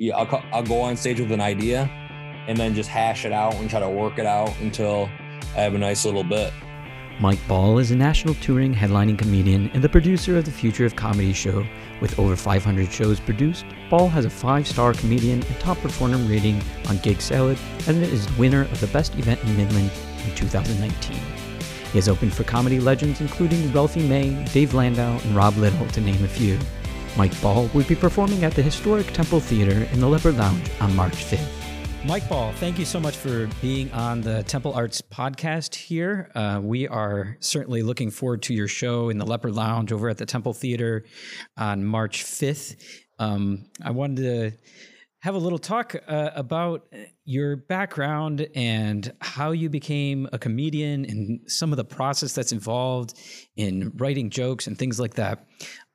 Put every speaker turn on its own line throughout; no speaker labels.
yeah, I'll, I'll go on stage with an idea and then just hash it out and try to work it out until I have a nice little bit.
Mike Ball is a national touring headlining comedian and the producer of the Future of Comedy show. With over 500 shows produced, Ball has a five star comedian and top performer rating on Gig Salad and is the winner of the Best Event in Midland in 2019. He has opened for comedy legends including Ralphie May, Dave Landau, and Rob Little, to name a few. Mike Ball will be performing at the historic Temple Theatre in the Leopard Lounge on March 5th. Mike Ball, thank you so much for being on the Temple Arts podcast here. Uh, we are certainly looking forward to your show in the Leopard Lounge over at the Temple Theatre on March 5th. Um, I wanted to have a little talk uh, about your background and how you became a comedian and some of the process that's involved in writing jokes and things like that.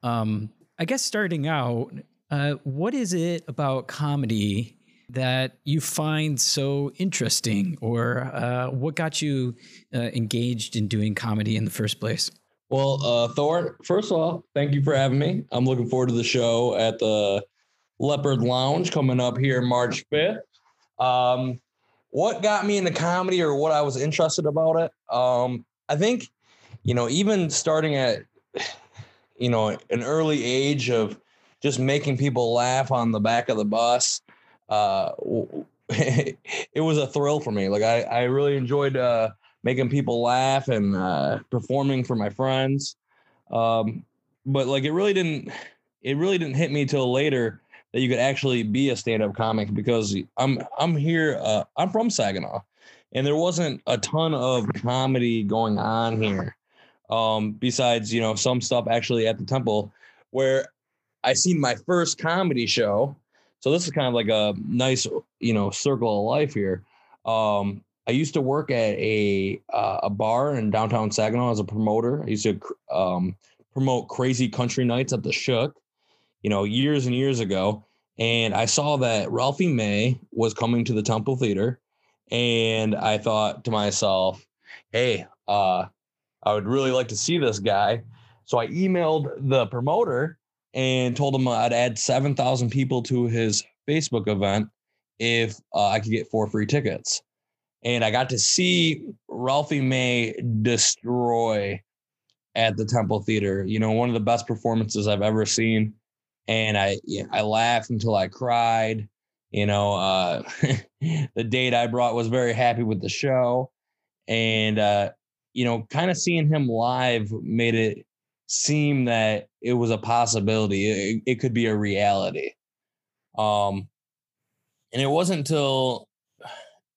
Um, I guess starting out, uh, what is it about comedy that you find so interesting, or uh, what got you uh, engaged in doing comedy in the first place?
Well, uh, Thor, first of all, thank you for having me. I'm looking forward to the show at the Leopard Lounge coming up here March 5th. Um, what got me into comedy or what I was interested about it? Um, I think, you know, even starting at, you know, an early age of just making people laugh on the back of the bus uh, it was a thrill for me. Like I, I really enjoyed uh, making people laugh and uh, performing for my friends. Um, but like it really didn't, it really didn't hit me till later that you could actually be a stand-up comic because I'm I'm here. Uh, I'm from Saginaw, and there wasn't a ton of comedy going on here. Um, besides, you know, some stuff actually at the temple where I seen my first comedy show so this is kind of like a nice, you know, circle of life here. Um, I used to work at a uh, a bar in downtown Saginaw as a promoter. I used to um, promote crazy country nights at the Shook, you know, years and years ago. And I saw that Ralphie May was coming to the Temple Theatre, and I thought to myself, "Hey, uh, I would really like to see this guy." So I emailed the promoter and told him I'd add 7,000 people to his Facebook event if uh, I could get four free tickets. And I got to see Ralphie May destroy at the Temple Theatre. You know, one of the best performances I've ever seen. And I I laughed until I cried. You know, uh, the date I brought was very happy with the show. And, uh, you know, kind of seeing him live made it seem that it was a possibility. It, it could be a reality. Um, and it wasn't until,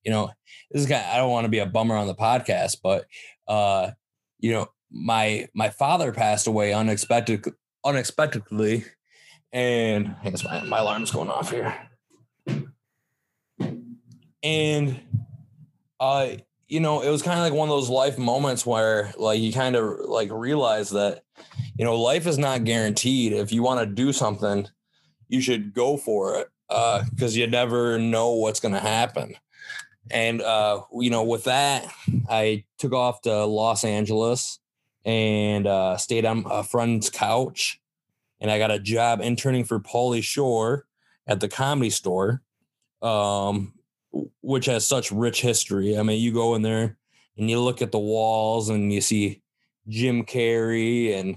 you know, this of, I don't want to be a bummer on the podcast, but, uh, you know, my, my father passed away unexpected, unexpectedly. And I guess my, my alarm's going off here. And, uh, you know, it was kind of like one of those life moments where like you kind of like realize that, you know, life is not guaranteed. If you want to do something, you should go for it because uh, you never know what's going to happen. And, uh, you know, with that, I took off to Los Angeles and uh, stayed on a friend's couch. And I got a job interning for Pauly Shore at the comedy store. Um, which has such rich history. I mean, you go in there and you look at the walls and you see Jim Carrey and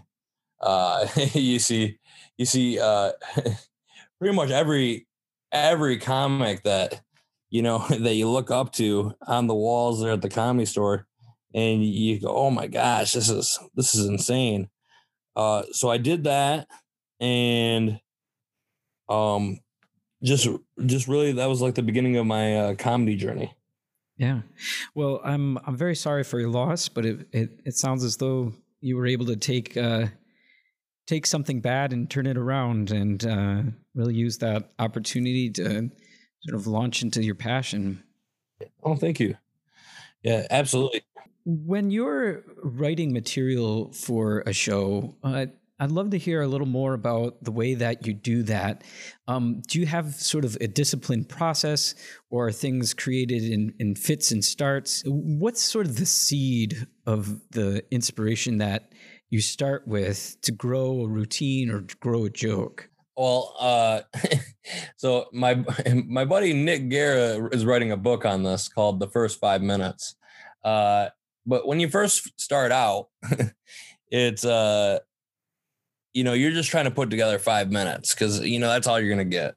uh, you see you see uh, pretty much every every comic that you know that you look up to on the walls there at the comedy store and you go oh my gosh this is this is insane uh so i did that and um just just really that was like the beginning of my uh, comedy journey.
Yeah. Well i'm i'm very sorry for your loss but it it, it sounds as though you were able to take uh take something bad and turn it around and uh really use that opportunity to sort of launch into your passion.
Oh thank you. Yeah absolutely.
When you're writing material for a show uh, I'd love to hear a little more about the way that you do that. Um, do you have sort of a disciplined process or are things created in, in fits and starts? What's sort of the seed of the inspiration that you start with to grow a routine or grow a joke?
Well, uh, so my my buddy Nick Guerra is writing a book on this called The First Five Minutes. Uh, but when you first start out, it's uh, you know, you're just trying to put together five minutes because you know that's all you're gonna get.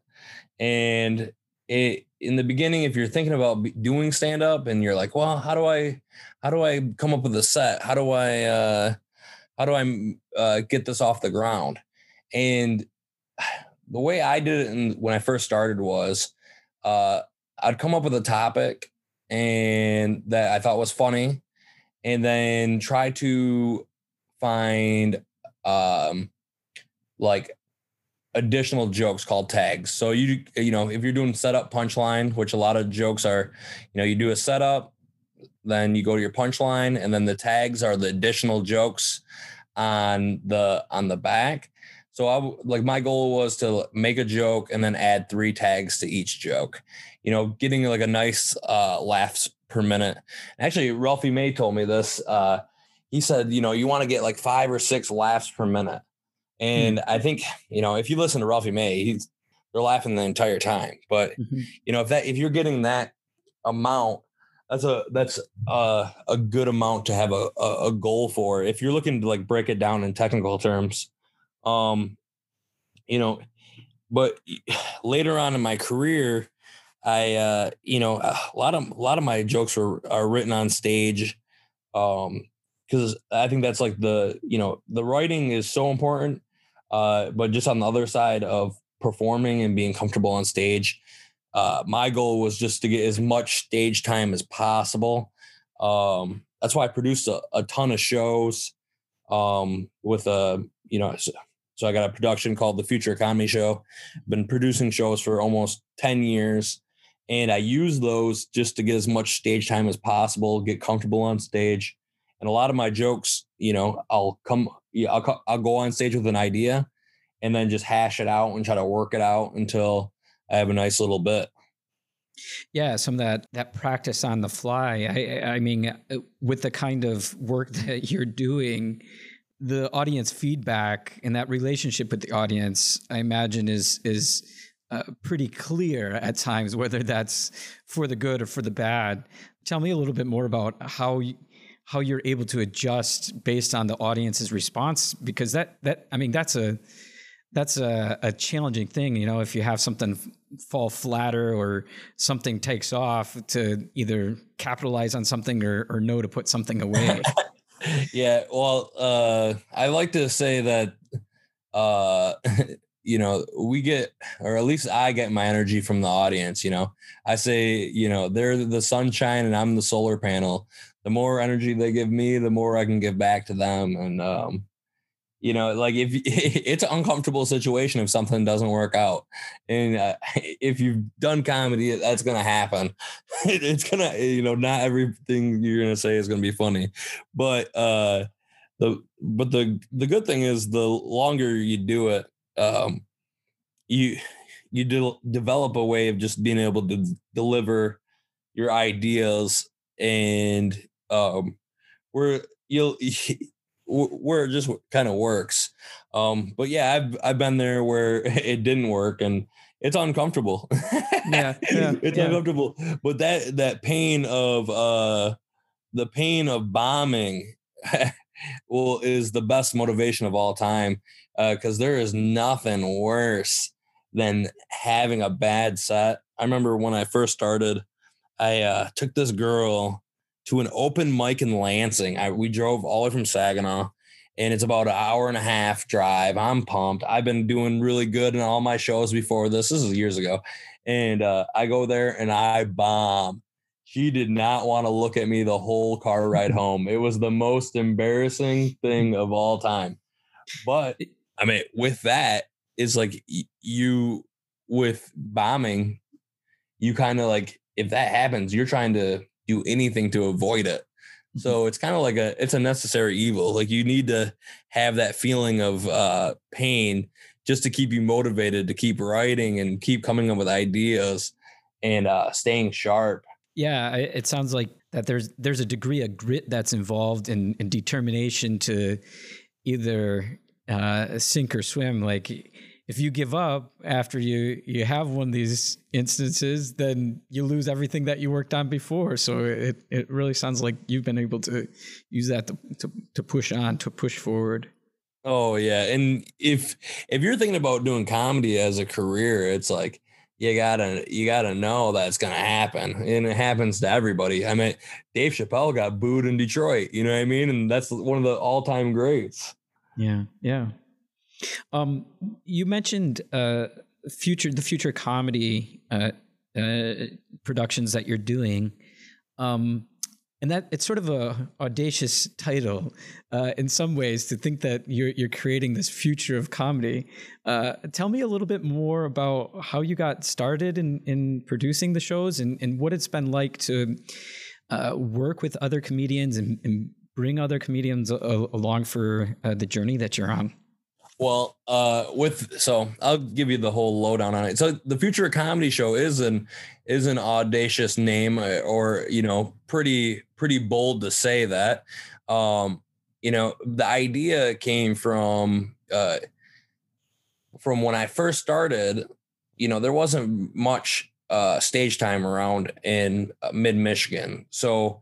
And it in the beginning, if you're thinking about doing stand up and you're like, well, how do I, how do I come up with a set? How do I, uh, how do I uh, get this off the ground? And the way I did it when I first started was uh, I'd come up with a topic and that I thought was funny, and then try to find um, like additional jokes called tags. So you you know if you're doing setup punchline, which a lot of jokes are, you know, you do a setup, then you go to your punchline, and then the tags are the additional jokes on the on the back. So I like my goal was to make a joke and then add three tags to each joke. You know, getting like a nice uh, laughs per minute. Actually, Ralphie May told me this. Uh, he said, you know, you want to get like five or six laughs per minute. And mm-hmm. I think, you know, if you listen to Ralphie May, he's they're laughing the entire time. But mm-hmm. you know, if that if you're getting that amount, that's a that's a, a good amount to have a, a, a goal for. If you're looking to like break it down in technical terms, um, you know, but later on in my career, I, uh, you know, a lot of a lot of my jokes were are written on stage, um, because I think that's like the you know the writing is so important, uh, but just on the other side of performing and being comfortable on stage, uh, my goal was just to get as much stage time as possible. Um, that's why I produced a, a ton of shows um, with a you know so I got a production called The Future Comedy Show. Been producing shows for almost 10 years. And I use those just to get as much stage time as possible, get comfortable on stage. And a lot of my jokes, you know, I'll come, yeah, I'll, I'll go on stage with an idea and then just hash it out and try to work it out until I have a nice little bit.
Yeah, some of that that practice on the fly. I I mean, uh, with the kind of work that you're doing, the audience feedback and that relationship with the audience, I imagine, is is uh, pretty clear at times, whether that's for the good or for the bad. Tell me a little bit more about how you, how you're able to adjust based on the audience's response, because that that I mean that's a that's a, a challenging thing. You know, if you have something fall flatter or something takes off, to either capitalize on something or, or know to put something away.
yeah, well, uh, I like to say that, uh, you know, we get, or at least I get my energy from the audience. You know, I say, you know, they're the sunshine and I'm the solar panel. The more energy they give me, the more I can give back to them. And, um, you know like if it's an uncomfortable situation if something doesn't work out. And uh, if you've done comedy that's gonna happen. It's gonna you know not everything you're gonna say is gonna be funny. But uh the but the the good thing is the longer you do it um you you de- develop a way of just being able to deliver your ideas and um where you'll where it just kind of works. Um, but yeah, I've I've been there where it didn't work and it's uncomfortable. yeah, yeah it's yeah. uncomfortable. But that that pain of uh the pain of bombing well is the best motivation of all time because uh, there is nothing worse than having a bad set. I remember when I first started, I uh, took this girl to an open mic in Lansing. I, we drove all the way from Saginaw and it's about an hour and a half drive. I'm pumped. I've been doing really good in all my shows before this. This is years ago. And uh, I go there and I bomb. She did not want to look at me the whole car ride home. It was the most embarrassing thing of all time. But I mean, with that, it's like you, with bombing, you kind of like, if that happens, you're trying to do anything to avoid it. Mm-hmm. So it's kind of like a it's a necessary evil. Like you need to have that feeling of uh pain just to keep you motivated to keep writing and keep coming up with ideas and uh staying sharp.
Yeah, it sounds like that there's there's a degree of grit that's involved in, in determination to either uh, sink or swim. Like if you give up after you you have one of these instances, then you lose everything that you worked on before. So it it really sounds like you've been able to use that to to, to push on, to push forward.
Oh yeah, and if if you're thinking about doing comedy as a career, it's like you gotta you gotta know that's gonna happen, and it happens to everybody. I mean, Dave Chappelle got booed in Detroit. You know what I mean? And that's one of the all time greats.
Yeah, yeah. Um, you mentioned uh, future the future comedy uh, uh, productions that you're doing. Um, and that it's sort of a audacious title uh, in some ways to think that you're you're creating this future of comedy. Uh, tell me a little bit more about how you got started in in producing the shows and and what it's been like to uh, work with other comedians and, and bring other comedians along for the journey that you're on.
Well, uh, with so I'll give you the whole lowdown on it. So the Future Comedy Show is an is an audacious name, uh, or you know, pretty pretty bold to say that. Um, you know, the idea came from uh, from when I first started. You know, there wasn't much uh, stage time around in uh, mid Michigan, so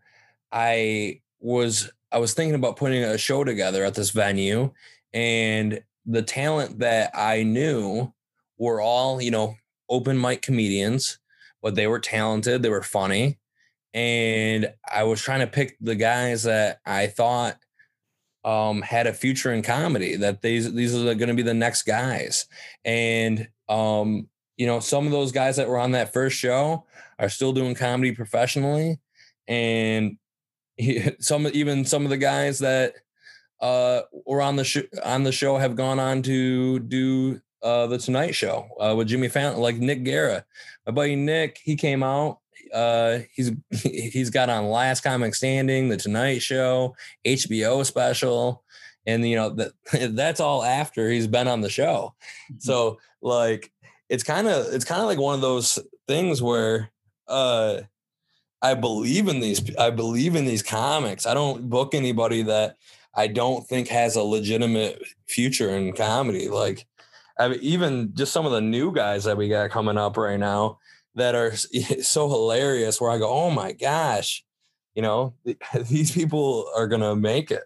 I was I was thinking about putting a show together at this venue, and the talent that I knew were all, you know, open mic comedians, but they were talented, they were funny. And I was trying to pick the guys that I thought um, had a future in comedy, that these these are going to be the next guys. And um, you know, some of those guys that were on that first show are still doing comedy professionally. And some even some of the guys that uh, or on the sh- on the show have gone on to do uh, the Tonight Show uh, with Jimmy Fallon, like Nick Guerra. My buddy Nick, he came out. Uh, he's he's got on Last Comic Standing, The Tonight Show, HBO special, and you know that that's all after he's been on the show. Mm-hmm. So like, it's kind of it's kind of like one of those things where uh, I believe in these I believe in these comics. I don't book anybody that I don't think has a legitimate future in comedy. Like, I mean, even just some of the new guys that we got coming up right now that are so hilarious. Where I go, oh my gosh, you know, these people are gonna make it.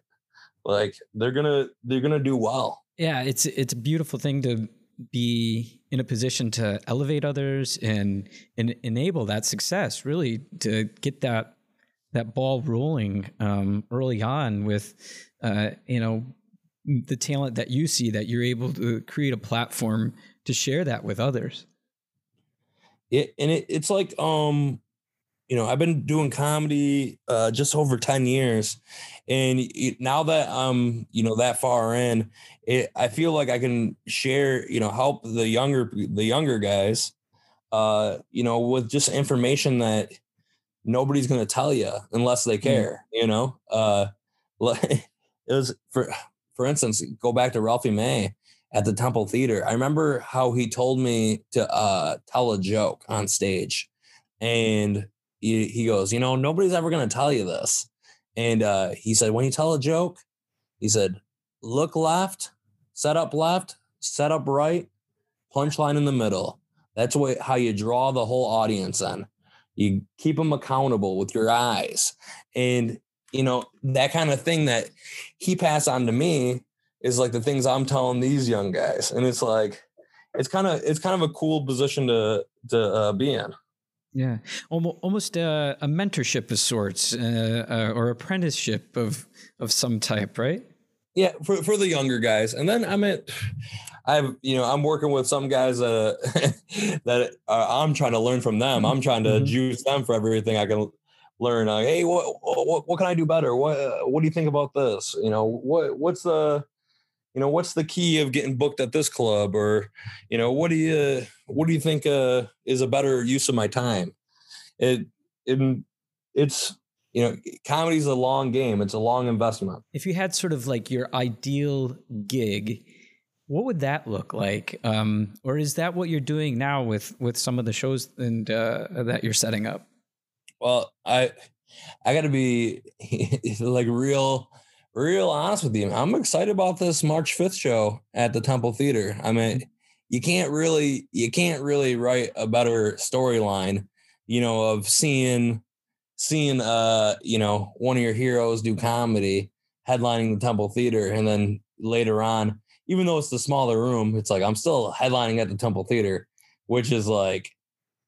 Like they're gonna they're gonna do well.
Yeah, it's it's a beautiful thing to be in a position to elevate others and and enable that success. Really, to get that that ball rolling um, early on with uh, you know the talent that you see that you're able to create a platform to share that with others.
It and it, it's like um you know i've been doing comedy uh just over 10 years and it, now that i'm you know that far in it i feel like i can share you know help the younger the younger guys uh you know with just information that nobody's going to tell you unless they mm. care mm. you know uh like it was for for instance, go back to Ralphie May at the Temple Theatre. I remember how he told me to uh, tell a joke on stage, and he, he goes, you know, nobody's ever going to tell you this. And uh, he said, when you tell a joke, he said, look left, set up left, set up right, punchline in the middle. That's what how you draw the whole audience in. You keep them accountable with your eyes. And you know, that kind of thing that he passed on to me is like the things I'm telling these young guys. And it's like, it's kind of, it's kind of a cool position to, to uh, be in.
Yeah, almost a, a mentorship of sorts, uh, uh, or apprenticeship of of some type, right?
Yeah, for for the younger guys, and then I'm at, I've you know I'm working with some guys uh, that uh, I'm trying to learn from them. I'm trying to mm-hmm. juice them for everything I can learn. Uh, hey what, what what can i do better? What uh, what do you think about this? You know what what's the you know what's the key of getting booked at this club? Or you know what do you what do you think uh, is a better use of my time? It, it it's you know comedy's a long game. It's a long investment.
If you had sort of like your ideal gig what would that look like um, or is that what you're doing now with with some of the shows and uh, that you're setting up
well, I I got to be like real real honest with you. I'm excited about this March 5th show at the Temple Theatre. I mean, you can't really you can't really write a better storyline, you know, of seeing seeing uh you know one of your heroes do comedy headlining the Temple Theatre, and then later on, even though it's the smaller room, it's like I'm still headlining at the Temple Theatre, which is like,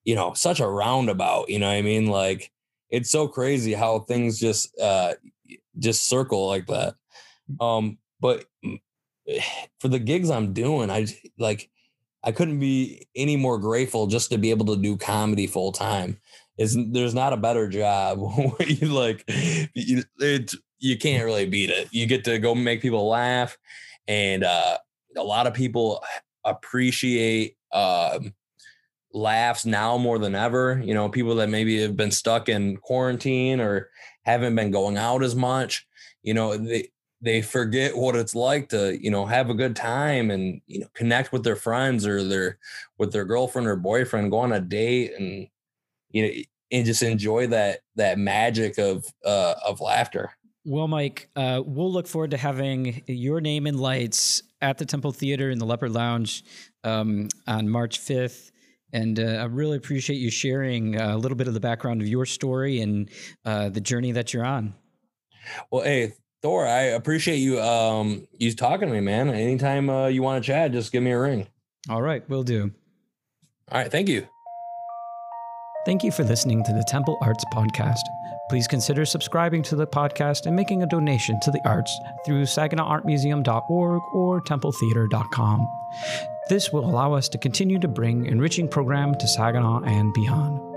you know, such a roundabout. You know what I mean? Like it's so crazy how things just uh just circle like that. Um, but for the gigs I'm doing, I like I couldn't be any more grateful just to be able to do comedy full time. Is there's not a better job you like you, it you can't really beat it. You get to go make people laugh, and uh, a lot of people appreciate uh, laughs now more than ever. You know, people that maybe have been stuck in quarantine or haven't been going out as much. You know, they they forget what it's like to you know have a good time and you know connect with their friends or their with their girlfriend or boyfriend, go on a date and you know and just enjoy that that magic of uh, of laughter.
Well, Mike, uh, we'll look forward to having your name in lights at the Temple Theatre in the Leopard Lounge um, on March 5th. And uh, I really appreciate you sharing a little bit of the background of your story and uh, the journey that you're on.
Well, hey, Thor, I appreciate you um, you talking to me, man. Anytime uh, you want to chat, just give me a ring.
All right, we'll do.
All right, thank you.
Thank you for listening to the Temple Arts Podcast. Please consider subscribing to the podcast and making a donation to the arts through SaginawArtMuseum.org or TempleTheatre.com. This will allow us to continue to bring enriching program to Saginaw and beyond.